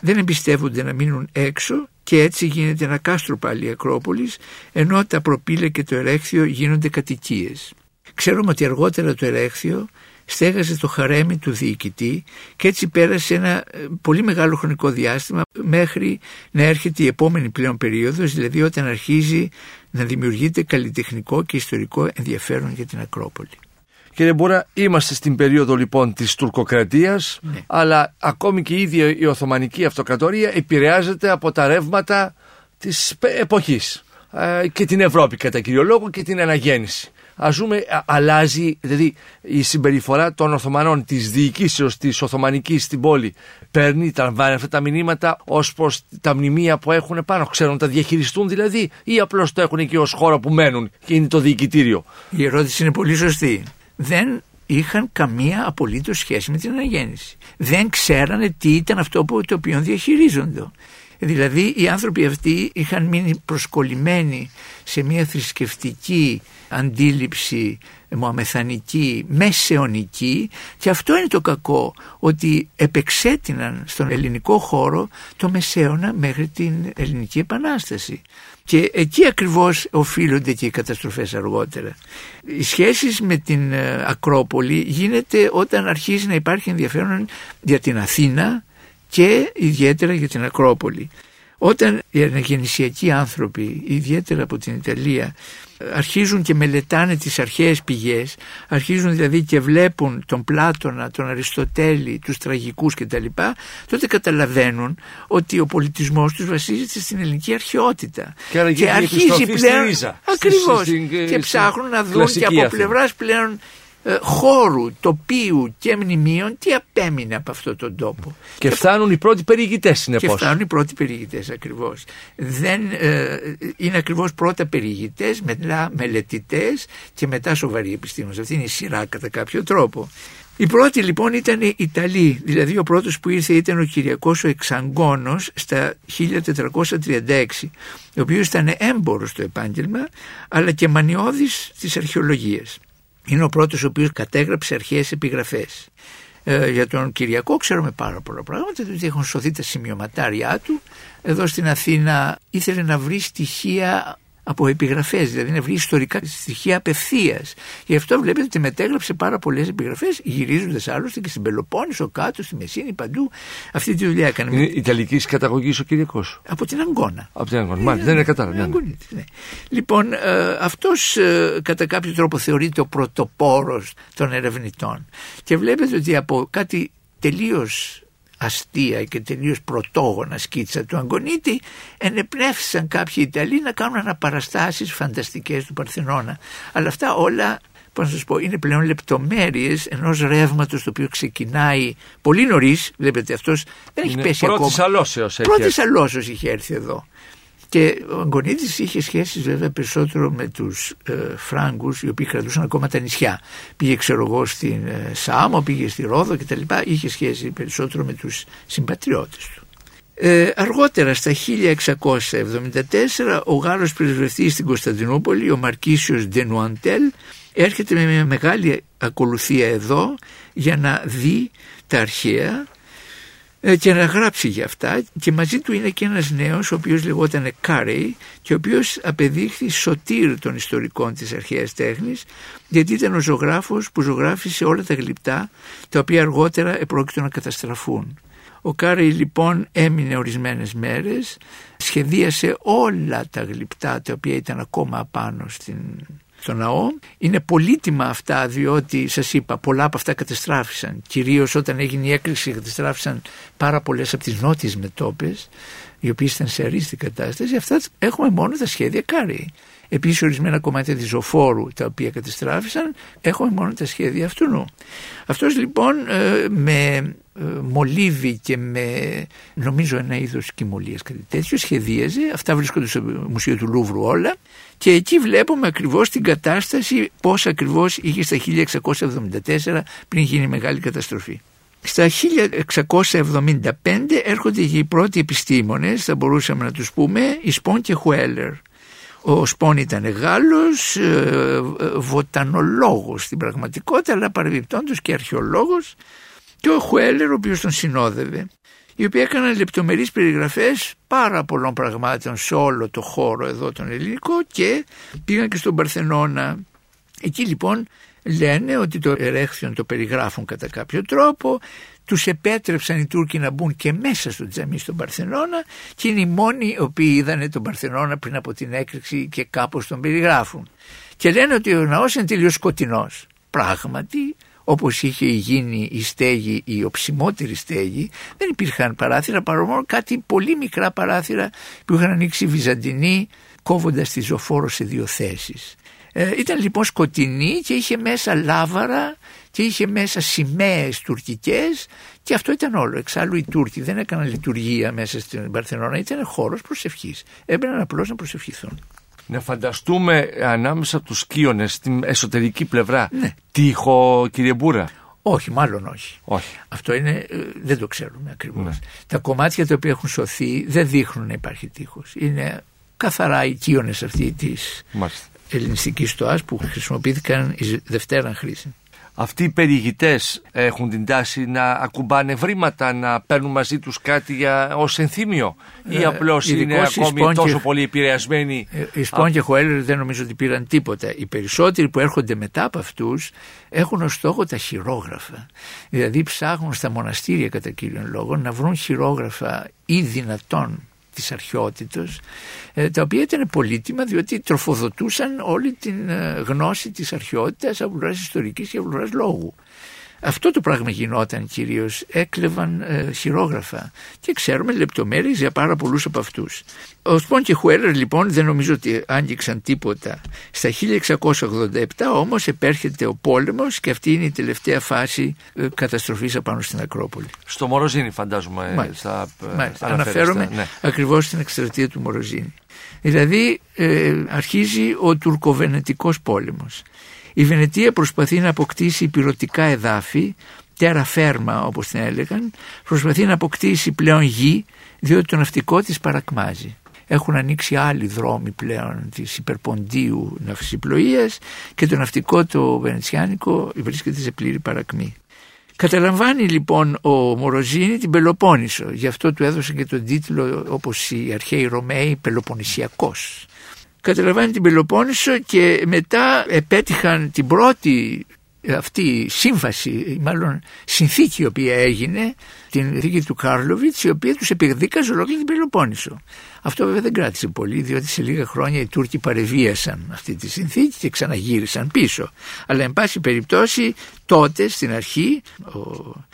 Δεν εμπιστεύονται να μείνουν έξω και έτσι γίνεται ένα κάστρο πάλι η Ακρόπολης ενώ τα προπήλαια και το ερέχθιο γίνονται κατοικίες. Ξέρουμε ότι αργότερα το ερέχθιο στέγασε το χαρέμι του διοικητή και έτσι πέρασε ένα ε, πολύ μεγάλο χρονικό διάστημα μέχρι να έρχεται η επόμενη πλέον περίοδος, δηλαδή όταν αρχίζει να δημιουργείται καλλιτεχνικό και ιστορικό ενδιαφέρον για την Ακρόπολη. Κύριε Μπούρα, είμαστε στην περίοδο λοιπόν της τουρκοκρατίας, ναι. αλλά ακόμη και η ίδια η Οθωμανική Αυτοκρατορία επηρεάζεται από τα ρεύματα της εποχής ε, και την Ευρώπη κατά κύριο λόγο και την αναγέννηση. Α ζούμε, αλλάζει δηλαδή η συμπεριφορά των Οθωμανών, της διοικήσεως της Οθωμανικής στην πόλη. Παίρνει, τραβάει αυτά τα μηνύματα ως προς τα μνημεία που έχουν πάνω. Ξέρουν να τα διαχειριστούν δηλαδή, ή απλώς το έχουν εκεί ως χώρο που μένουν και είναι το διοικητήριο; Η ερώτηση είναι πολύ σωστή δεν είχαν καμία απολύτως σχέση με την αναγέννηση. Δεν ξέρανε τι ήταν αυτό που το οποίο διαχειρίζονται. Δηλαδή οι άνθρωποι αυτοί είχαν μείνει προσκολλημένοι σε μια θρησκευτική αντίληψη μοαμεθανική, μεσαιωνική και αυτό είναι το κακό ότι επεξέτειναν στον ελληνικό χώρο το μεσαίωνα μέχρι την ελληνική επανάσταση και εκεί ακριβώς οφείλονται και οι καταστροφές αργότερα. Οι σχέσεις με την ε, Ακρόπολη γίνεται όταν αρχίζει να υπάρχει ενδιαφέρον για την Αθήνα και ιδιαίτερα για την Ακρόπολη. Όταν οι αναγεννησιακοί άνθρωποι, ιδιαίτερα από την Ιταλία, αρχίζουν και μελετάνε τις αρχαίες πηγές, αρχίζουν δηλαδή και βλέπουν τον Πλάτωνα, τον Αριστοτέλη, τους τραγικούς κτλ, τότε καταλαβαίνουν ότι ο πολιτισμός τους βασίζεται στην ελληνική αρχαιότητα. Και, και αρχίζει πλέον... Ακριβώς. και ψάχνουν να δουν και από πλευράς πλέον ε, χώρου, τοπίου και μνημείων τι απέμεινε από αυτόν τον τόπο; Και, φτάνουν οι πρώτοι περιηγητές συνεπώς. Και φτάνουν οι πρώτοι περιηγητές ακριβώς. Δεν, ε, είναι ακριβώς πρώτα περιηγητές, μετά μελετητές και μετά σοβαροί επιστήμονες. Αυτή είναι η σειρά κατά κάποιο τρόπο. Οι πρώτοι λοιπόν ήταν οι Ιταλοί, δηλαδή ο πρώτος που ήρθε ήταν ο Κυριακός ο Εξαγκώνος στα 1436, ο οποίος ήταν έμπορος στο επάγγελμα αλλά και μανιώδης της αρχαιολογίας. Είναι ο πρώτος ο οποίος κατέγραψε αρχαίες επιγραφές. Ε, για τον Κυριακό ξέρουμε πάρα πολλά πράγματα, διότι έχουν σωθεί τα σημειωματάρια του. Εδώ στην Αθήνα ήθελε να βρει στοιχεία από επιγραφές, δηλαδή να βρει ιστορικά στοιχεία απευθείας. Γι' αυτό βλέπετε ότι μετέγραψε πάρα πολλές επιγραφές, γυρίζοντας άλλωστε και στην Πελοπόννησο, κάτω, στη Μεσίνη, παντού. Αυτή τη δουλειά έκανε. Είναι Ιταλική καταγωγής ο Κυριακός. Από την Αγκώνα. Από την Αγκώνα. Μάλιστα, δεν είναι κατάλαβα. Ναι. ναι. Λοιπόν, ε, αυτός ε, κατά κάποιο τρόπο θεωρείται ο πρωτοπόρος των ερευνητών. Και βλέπετε ότι από κάτι τελείως αστεία και τελείως πρωτόγωνα σκίτσα του Αγκονίτη ενεπνεύσαν κάποιοι Ιταλοί να κάνουν αναπαραστάσεις φανταστικές του Παρθενώνα. Αλλά αυτά όλα πώς να σας πω, είναι πλέον λεπτομέρειες ενός ρεύματος το οποίο ξεκινάει πολύ νωρίς. Βλέπετε αυτός δεν έχει πέσει πρώτης ακόμα. Αλώσεως πρώτης αλώσεως είχε έρθει εδώ. Και ο Αγκονίτης είχε σχέσεις βέβαια περισσότερο με τους ε, Φράγκους οι οποίοι κρατούσαν ακόμα τα νησιά. Πήγε ξέρω εγώ στην ε, Σάμο, πήγε στη Ρόδο κτλ. Είχε σχέση περισσότερο με τους συμπατριώτες του. Ε, αργότερα στα 1674 ο Γάλλος πρεσβευτής στην Κωνσταντινούπολη, ο Μαρκίσιος Ντενουαντέλ, έρχεται με μια μεγάλη ακολουθία εδώ για να δει τα αρχαία ε, και να γράψει για αυτά και μαζί του είναι και ένας νέος ο οποίος λεγόταν Κάρεϊ και ο οποίος απεδείχθη σωτήρ των ιστορικών της αρχαίας τέχνης γιατί ήταν ο ζωγράφος που ζωγράφησε όλα τα γλυπτά τα οποία αργότερα επρόκειτο να καταστραφούν. Ο Κάρεϊ λοιπόν έμεινε ορισμένες μέρες, σχεδίασε όλα τα γλυπτά τα οποία ήταν ακόμα απάνω στην στο ναό. Είναι πολύτιμα αυτά διότι σας είπα πολλά από αυτά κατεστράφησαν. Κυρίως όταν έγινε η έκρηξη κατεστράφησαν πάρα πολλές από τις νότιες μετόπες οι οποίες ήταν σε αρίστη κατάσταση. Αυτά έχουμε μόνο τα σχέδια Κάρεϊ. Επίσης ορισμένα κομμάτια της ζωφόρου τα οποία κατεστράφησαν έχουμε μόνο τα σχέδια αυτού. Αυτός λοιπόν ε, με ε, μολύβι και με νομίζω ένα είδος κιμωλίας κάτι τέτοιο σχεδίαζε. Αυτά βρίσκονται στο Μουσείο του Λούβρου όλα και εκεί βλέπουμε ακριβώς την κατάσταση πώς ακριβώς είχε στα 1674 πριν γίνει η μεγάλη καταστροφή. Στα 1675 έρχονται οι πρώτοι επιστήμονες, θα μπορούσαμε να τους πούμε, η Σπον και Χουέλερ. Ο Σπον ήταν Γάλλος, ε, ε, βοτανολόγος στην πραγματικότητα, αλλά παρεμπιπτόντως και αρχαιολόγος και ο Χουέλερ ο οποίος τον συνόδευε οι οποίοι έκαναν λεπτομερείς περιγραφές πάρα πολλών πραγμάτων σε όλο το χώρο εδώ τον ελληνικό και πήγαν και στον Παρθενώνα. Εκεί λοιπόν λένε ότι το ερέχθιον το περιγράφουν κατά κάποιο τρόπο, τους επέτρεψαν οι Τούρκοι να μπουν και μέσα στο τζαμί στον Παρθενώνα και είναι οι μόνοι οι οποίοι είδαν τον Παρθενώνα πριν από την έκρηξη και κάπως τον περιγράφουν. Και λένε ότι ο ναός είναι τελείως σκοτεινός. Πράγματι όπως είχε γίνει η στέγη, η οψιμότερη στέγη, δεν υπήρχαν παράθυρα παρά μόνο κάτι πολύ μικρά παράθυρα που είχαν ανοίξει οι Βυζαντινοί κόβοντας τη ζωφόρο σε δύο θέσεις. Ε, ήταν λοιπόν σκοτεινή και είχε μέσα λάβαρα και είχε μέσα σημαίες τουρκικές και αυτό ήταν όλο. Εξάλλου οι Τούρκοι δεν έκαναν λειτουργία μέσα στην Παρθενώνα, ήταν χώρος προσευχής. Έμπαιναν απλώς να προσευχηθούν να φανταστούμε ανάμεσα από τους σκίονες στην εσωτερική πλευρά ναι. τείχο κύριε Μπούρα; Όχι, μάλλον όχι. όχι. Αυτό είναι, ε, δεν το ξέρουμε ακριβώς. Ναι. Τα κομμάτια τα οποία έχουν σωθεί δεν δείχνουν να υπάρχει τείχος. Είναι καθαρά οικείονες αυτή της Μάλιστα. ελληνιστικής στοάς που χρησιμοποιήθηκαν η δευτέρα χρήση. Αυτοί οι περιηγητές έχουν την τάση να ακουμπάνε βρήματα, να παίρνουν μαζί τους κάτι για, ως ενθύμιο ή Ε, απλώς είναι ειδικώς οι ακόμη Σπόντιε- τόσο πολύ επηρεασμένοι. Ε, Οι Σπόν και Χοέλερ δεν νομίζω ότι πήραν τίποτα. Οι περισσότεροι που έρχονται μετά από αυτούς έχουν ως στόχο τα χειρόγραφα. Δηλαδή ψάχνουν στα μοναστήρια κατά κύριον λόγο να βρουν χειρόγραφα ή δυνατόν της αρχαιότητος ε, τα οποία ήταν πολύτιμα διότι τροφοδοτούσαν όλη την ε, γνώση της αρχαιότητας από πλευράς ιστορικής και από πλευράς λόγου. Αυτό το πράγμα γινόταν κυρίως, έκλεβαν ε, χειρόγραφα και ξέρουμε λεπτομέρειες για πάρα πολλούς από αυτούς. Ο Σπον και Χουέλερ λοιπόν δεν νομίζω ότι άγγιξαν τίποτα. Στα 1687 όμως επέρχεται ο πόλεμος και αυτή είναι η τελευταία φάση ε, καταστροφής απάνω στην Ακρόπολη. Στο Μοροζίνη φαντάζομαι. Μάλιστα. θα, ε, Μάλιστα. αναφέρεστε. Αναφέρομαι Ναι. ακριβώς στην εκστρατεία του Μοροζίνη. Δηλαδή ε, αρχίζει ο τουρκοβενετικός πόλεμος. Η Βενετία προσπαθεί να αποκτήσει πυρωτικά εδάφη, τέρα φέρμα όπως την έλεγαν, προσπαθεί να αποκτήσει πλέον γη διότι το ναυτικό της παρακμάζει. Έχουν ανοίξει άλλοι δρόμοι πλέον της υπερποντίου ναυσιπλοείας και το ναυτικό το βενετσιάνικο βρίσκεται σε πλήρη παρακμή. Καταλαμβάνει λοιπόν ο Μοροζίνη την Πελοπόννησο. Γι' αυτό του έδωσε και τον τίτλο όπως οι αρχαίοι Ρωμαίοι Πελοποννησιακός. Καταλαμβάνει την Πελοπόννησο και μετά επέτυχαν την πρώτη αυτή σύμβαση, ή μάλλον συνθήκη η οποία έγινε, την θήκη του Κάρλοβιτς, η οποία τους επιδίκαζε ολόκληρη την Πελοπόννησο. Αυτό βέβαια δεν κράτησε πολύ, διότι σε λίγα χρόνια οι Τούρκοι παρεβίασαν αυτή τη συνθήκη και ξαναγύρισαν πίσω. Αλλά εν πάση περιπτώσει τότε στην αρχή ο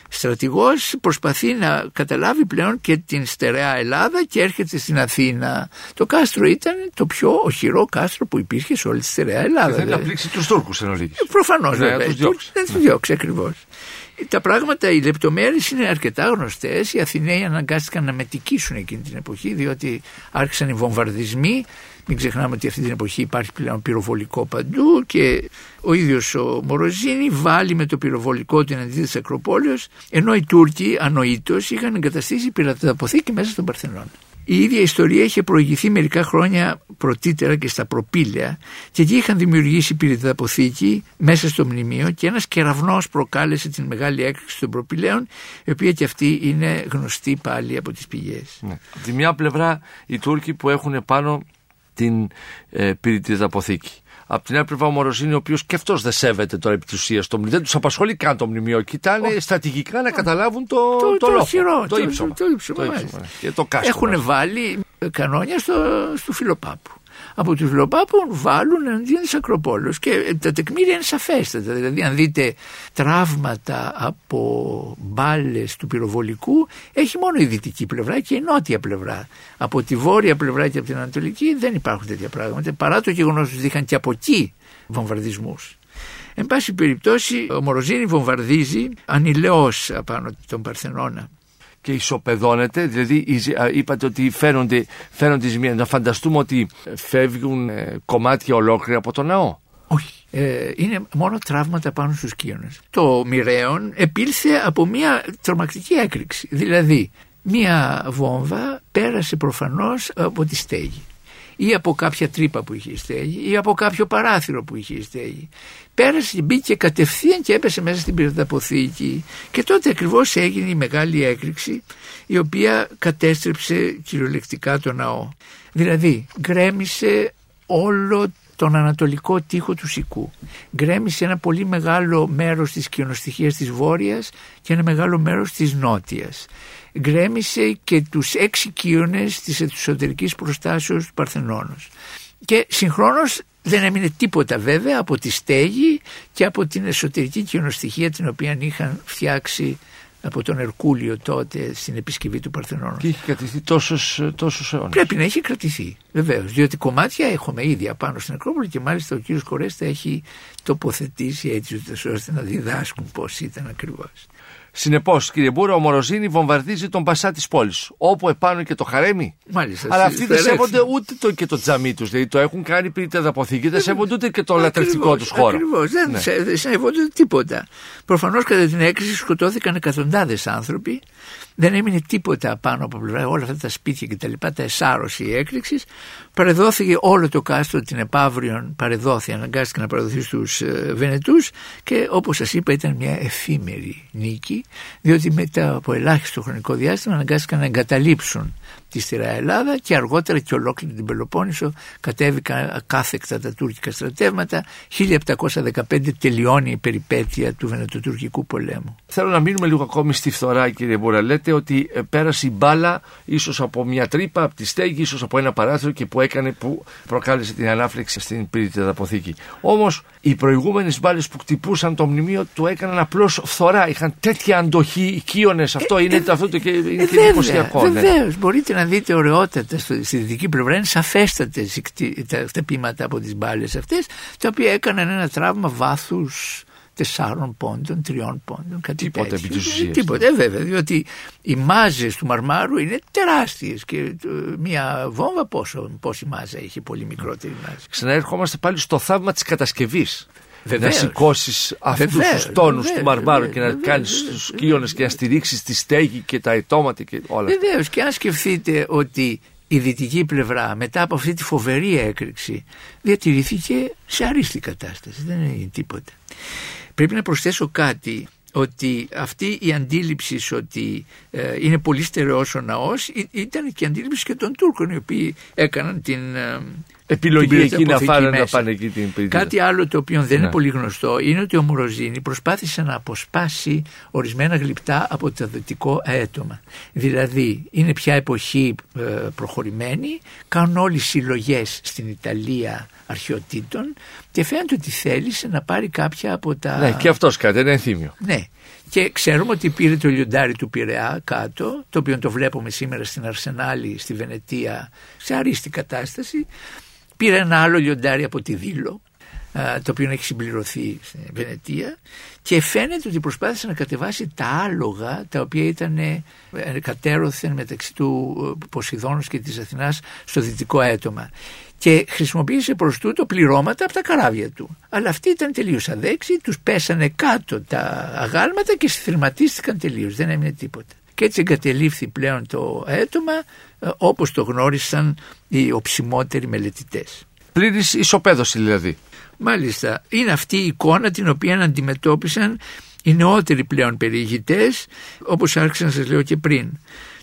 στρατηγός προσπαθεί να καταλάβει πλέον και την στερεά Ελλάδα και έρχεται στην Αθήνα. Το κάστρο ήταν το πιο οχυρό κάστρο που υπήρχε σε όλη τη στερεά Ελλάδα. Θέλει να δηλαδή. πλήξει τους Τούρκους εν ολίγης. Προφανώς Ναι, βέβαια. να τους Οι διώξει. Τούρκοι Δεν τους διώξει ακριβώς. Τα πράγματα, οι λεπτομέρειες είναι αρκετά γνωστές. Οι Αθηναίοι αναγκάστηκαν να μετικήσουν εκείνη την εποχή, διότι άρχισαν οι βομβαρδισμοί. Μην ξεχνάμε ότι αυτή την εποχή υπάρχει πλέον πυροβολικό παντού και ο ίδιος ο Μοροζίνη βάλει με το πυροβολικό την αντίθεση της Ακροπόλεως ενώ οι Τούρκοι ανοήτως είχαν εγκαταστήσει πυρατοποθήκη μέσα στον Παρθενώνα. Η ίδια ιστορία είχε προηγηθεί μερικά χρόνια πρωτήτερα και στα προπήλαια και εκεί είχαν δημιουργήσει πυρηταποθήκη μέσα στο μνημείο και ένας κεραυνός προκάλεσε την μεγάλη έκρηξη των προπήλαιων η οποία και αυτή είναι γνωστή πάλι από τις πηγές. Ναι. Από τη μια πλευρά οι Τούρκοι που έχουν πάνω την ε, πυρητιδαποθήκη. Από την άλλη πλευρά ο Μοροζίνη, ο οποίος και αυτός δεν σέβεται τώρα επί της ουσίας το μνημείο. Δεν τους απασχολεί καν το μνημείο. Κοιτάνε στρατηγικά να καταλάβουν το, Το- το λόγο, χειρό, το, το- ύψωμα. το ύψωμα, μάλιστα. ναι. Και το κάστρο. Έχουν μάλιστα. βάλει κανόνια στο, στο Φιλοπάπου. Από τους Φιλοπάπου βάλουν εναντίον τη Ακροπόλεως και τα τεκμήρια είναι σαφέστατα. Δηλαδή, αν δείτε τραύματα από μπάλες του πυροβολικού, έχει μόνο η δυτική πλευρά και η νότια πλευρά. Από τη βόρεια πλευρά και από την ανατολική δεν υπάρχουν τέτοια πράγματα, παρά το γεγονός ότι είχαν και από εκεί βομβαρδισμούς. Εν πάση περιπτώσει, ο Μοροζίνη βομβαρδίζει ανηλαιώς απάνω τον Παρθενώνα. Και ισοπεδώνεται, δηλαδή η ζη- α, είπατε ότι φαίνονται, φαίνονται ζημία. Να φανταστούμε ότι φεύγουν ε, κομμάτια ολόκληρα από το ναό. Όχι. Ε, είναι μόνο τραύματα πάνω στους κύονες. Το μοιραίον επήλθε από μια τρομακτική έκρηξη. Δηλαδή, μια βόμβα πέρασε προφανώς από τη στέγη ή από κάποια τρύπα που είχε η στέγη ή από κάποιο παράθυρο που είχε η στέγη. Πέρασε και μπήκε κατευθείαν και έπεσε μέσα στην πυρεταποθήκη και τότε ακριβώς έγινε η μεγάλη έκρηξη η οποία κατέστρεψε κυριολεκτικά το ναό. Δηλαδή γκρέμισε όλο τον ανατολικό τοίχο του Σικού. Γκρέμισε ένα πολύ μεγάλο μέρος της κοινοστοιχίας της Βόρειας και ένα μεγάλο μέρος της Νότιας. Γκρέμισε και τους έξι κύονες της εσωτερικής προστάσεως του Παρθενώνος. Και συγχρόνως δεν έμεινε τίποτα βέβαια από τη στέγη και από την εσωτερική κοινοστοιχεία την οποία είχαν φτιάξει από τον Ερκούλιο τότε στην επισκευή του Παρθενώνος. Και έχει κρατηθεί τόσους, τόσους αιώνες. Πρέπει να έχει κρατηθεί. Βεβαίως, διότι κομμάτια έχουμε ήδη απάνω στην Ακρόπολη και μάλιστα ο κύριος Κορέστα έχει τοποθετήσει έτσι ώστε να διδάσκουν πώς ήταν ακριβώς. Συνεπώς, κύριε Μπούρα, ο Μοροζίνη βομβαρδίζει τον πασά της πόλης. Όπου επάνω και το χαρέμι. Μάλιστα. Αλλά αυτοί δεν σέβονται ούτε το, και το τζαμί τους. Δηλαδή το έχουν κάνει πριν τα αποθήκη, δεν σέβονται ούτε και το λατρευτικό τους χώρο. Ακριβώς. Δεν ναι. σέβονται τίποτα. Προφανώς κατά την έκρηξη σκοτώθηκαν εκατοντάδες άνθρωποι δεν έμεινε τίποτα πάνω από πλευρά, όλα αυτά τα σπίτια και τα λοιπά, τα εσάρωση η έκρηξη. Παρεδόθηκε όλο το κάστρο την επαύριον, παρεδόθηκε, αναγκάστηκε να παραδοθεί στους ε, Βενετούς και όπως σας είπα ήταν μια εφήμερη νίκη, διότι μετά από ελάχιστο χρονικό διάστημα αναγκάστηκαν να εγκαταλείψουν τη Στερεά Ελλάδα και αργότερα και ολόκληρη την Πελοπόννησο κατέβηκαν ακάθεκτα τα τουρκικά στρατεύματα. 1715 τελειώνει η περιπέτεια του Βενετοτουρκικού πολέμου. Θέλω να μείνουμε λίγο ακόμη στη φθορά κύριε Μπούρα. Λέτε ότι ε, πέρασε η μπάλα ίσως από μια τρύπα, από τη στέγη, ίσως από ένα παράθυρο και που έκανε που προκάλεσε την ανάφλεξη στην πυρήτη αποθήκη. Όμως οι προηγούμενες μπάλες που κτυπούσαν το μνημείο του έκαναν απλώς φθορά. Είχαν τέτοια αντοχή, οικείονε. Αυτό ε, είναι, ε, αυτό το, και, είναι ε, και εντυπωσιακό. Βεβαίως, ναι. μπορείτε να δείτε ωραιότατα στη δυτική πλευρά. Είναι σαφέστατες τα χτυπήματα από τις μπάλες αυτές, τα οποία έκαναν ένα τραύμα βάθους τεσσάρων πόντων, τριών πόντων, κάτι Τίποτε επί της ουσίας. Τίποτε, ε, βέβαια, διότι οι μάζες του μαρμάρου είναι τεράστιες και μια βόμβα πόσο, πόση μάζα είχε, πολύ μικρότερη μάζα. Ξαναέρχομαστε πάλι στο θαύμα της κατασκευής. Βεβαίως. Να σηκώσεις αυτούς τους τόνους του μαρμάρου και να κάνεις τους κύονε και να στηρίξεις τη στέγη και τα ετώματα και όλα αυτά. Βεβαίως. Και αν σκεφτείτε ότι η δυτική πλευρά μετά από αυτή τη φοβερή έκρηξη διατηρήθηκε σε αρίστη κατάσταση. Δεν είναι τίποτα. Πρέπει να προσθέσω κάτι ότι αυτή η αντίληψη ότι ε, είναι πολύ στερεός ο ναός ήταν και η αντίληψη και των Τούρκων οι οποίοι έκαναν την ε, επιλογή εκεί να, φάνε, να πάνε εκεί την πυρήνα. Κάτι άλλο το οποίο δεν είναι ναι. πολύ γνωστό είναι ότι ο Μουροζίνη προσπάθησε να αποσπάσει ορισμένα γλυπτά από το δυτικό αέτομα. Δηλαδή είναι πια εποχή ε, προχωρημένη, κάνουν όλοι συλλογές στην Ιταλία αρχαιοτήτων και φαίνεται ότι θέλησε να πάρει κάποια από τα... Ναι και αυτός κάτι, ένα ενθύμιο. Ναι και ξέρουμε ότι πήρε το λιοντάρι του Πειραιά κάτω, το οποίο το βλέπουμε σήμερα στην Αρσενάλη, στη Βενετία, σε αρίστη κατάσταση. Πήρε ένα άλλο λιοντάρι από τη Δήλο, το οποίο έχει συμπληρωθεί στην Βενετία και φαίνεται ότι προσπάθησε να κατεβάσει τα άλογα τα οποία ήταν ε, κατέρωθεν μεταξύ του ε, Ποσειδώνος και της Αθηνάς στο δυτικό έτομα και χρησιμοποίησε προς τούτο πληρώματα από τα καράβια του. Αλλά αυτοί ήταν τελείως αδέξιοι, τους πέσανε κάτω τα αγάλματα και σφυρματίστηκαν τελείως, δεν έμεινε τίποτα. Και έτσι εγκατελείφθη πλέον το έτομα ε, όπως το γνώρισαν οι οψιμότεροι μελετητές. Πλήρης ισοπαίδωση δηλαδή. Μάλιστα, είναι αυτή η εικόνα την οποία αντιμετώπισαν οι νεότεροι πλέον περιηγητές, όπως άρχισα να σας λέω και πριν.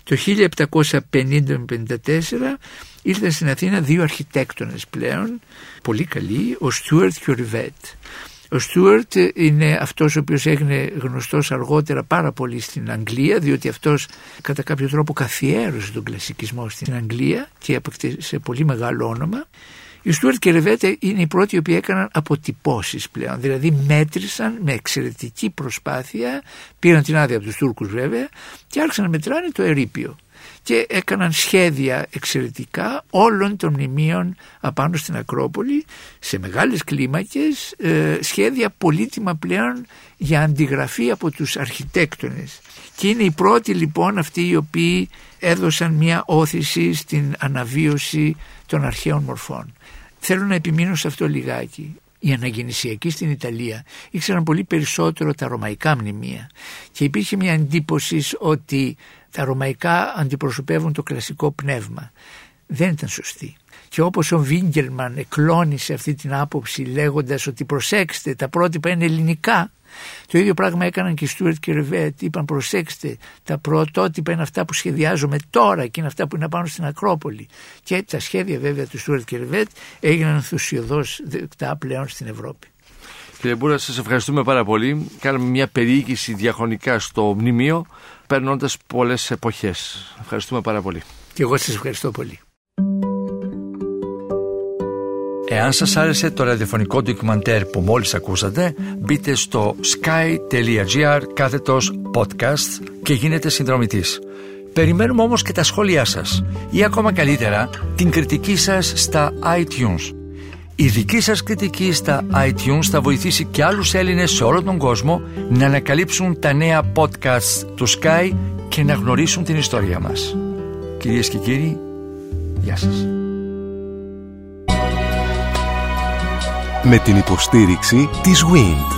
Το 1750-54 ήρθαν στην Αθήνα δύο αρχιτέκτονες πλέον, πολύ καλοί, ο Στούαρτ και ο Ριβέτ. Ο Στούαρτ είναι αυτός ο οποίος έγινε γνωστός αργότερα πάρα πολύ στην Αγγλία διότι αυτός κατά κάποιο τρόπο καθιέρωσε τον κλασικισμό στην Αγγλία και αποκτήσε πολύ μεγάλο όνομα. Οι Στούαρτ και Ρεβέτε είναι οι πρώτοι οι οποίοι έκαναν αποτυπώσεις πλέον, δηλαδή μέτρησαν με εξαιρετική προσπάθεια, πήραν την άδεια από τους Τούρκους βέβαια και άρχισαν να μετράνε το ερείπιο και έκαναν σχέδια εξαιρετικά όλων των μνημείων απάνω στην Ακρόπολη σε μεγάλες κλίμακες, ε, σχέδια πολύτιμα πλέον για αντιγραφή από τους αρχιτέκτονες. Και είναι οι πρώτοι λοιπόν αυτοί οι οποίοι έδωσαν μια όθηση στην αναβίωση των αρχαίων μορφών. Θέλω να επιμείνω σε αυτό λιγάκι. Οι αναγεννησιακοί στην Ιταλία ήξεραν πολύ περισσότερο τα ρωμαϊκά μνημεία και υπήρχε μια εντύπωση ότι τα ρωμαϊκά αντιπροσωπεύουν το κλασικό πνεύμα. Δεν ήταν σωστή. Και όπως ο Βίγκελμαν εκλώνησε αυτή την άποψη λέγοντας ότι προσέξτε τα πρότυπα είναι ελληνικά το ίδιο πράγμα έκαναν και οι Στούαρτ και Ρεβέτ. Είπαν προσέξτε, τα πρωτότυπα είναι αυτά που σχεδιάζουμε τώρα και είναι αυτά που είναι πάνω στην Ακρόπολη. Και τα σχέδια βέβαια του Στούαρτ και Ρεβέτ έγιναν ενθουσιοδός δεκτά πλέον στην Ευρώπη. Κύριε Μπούρα, σας ευχαριστούμε πάρα πολύ. Κάναμε μια περιήγηση διαχρονικά στο μνημείο, περνώντας πολλές εποχές. Ευχαριστούμε πάρα πολύ. Και εγώ σας ευχαριστώ πολύ. Εάν σας άρεσε το ραδιοφωνικό ντοκιμαντέρ που μόλις ακούσατε, μπείτε στο sky.gr κάθετος podcast και γίνετε συνδρομητής. Περιμένουμε όμως και τα σχόλιά σας ή ακόμα καλύτερα την κριτική σας στα iTunes. Η δική σας κριτική στα iTunes θα βοηθήσει και άλλους Έλληνες σε όλο τον κόσμο να ανακαλύψουν τα νέα podcasts του Sky και να γνωρίσουν την ιστορία μας. Κυρίες και κύριοι, γεια σας. Με την υποστήριξη της WIND.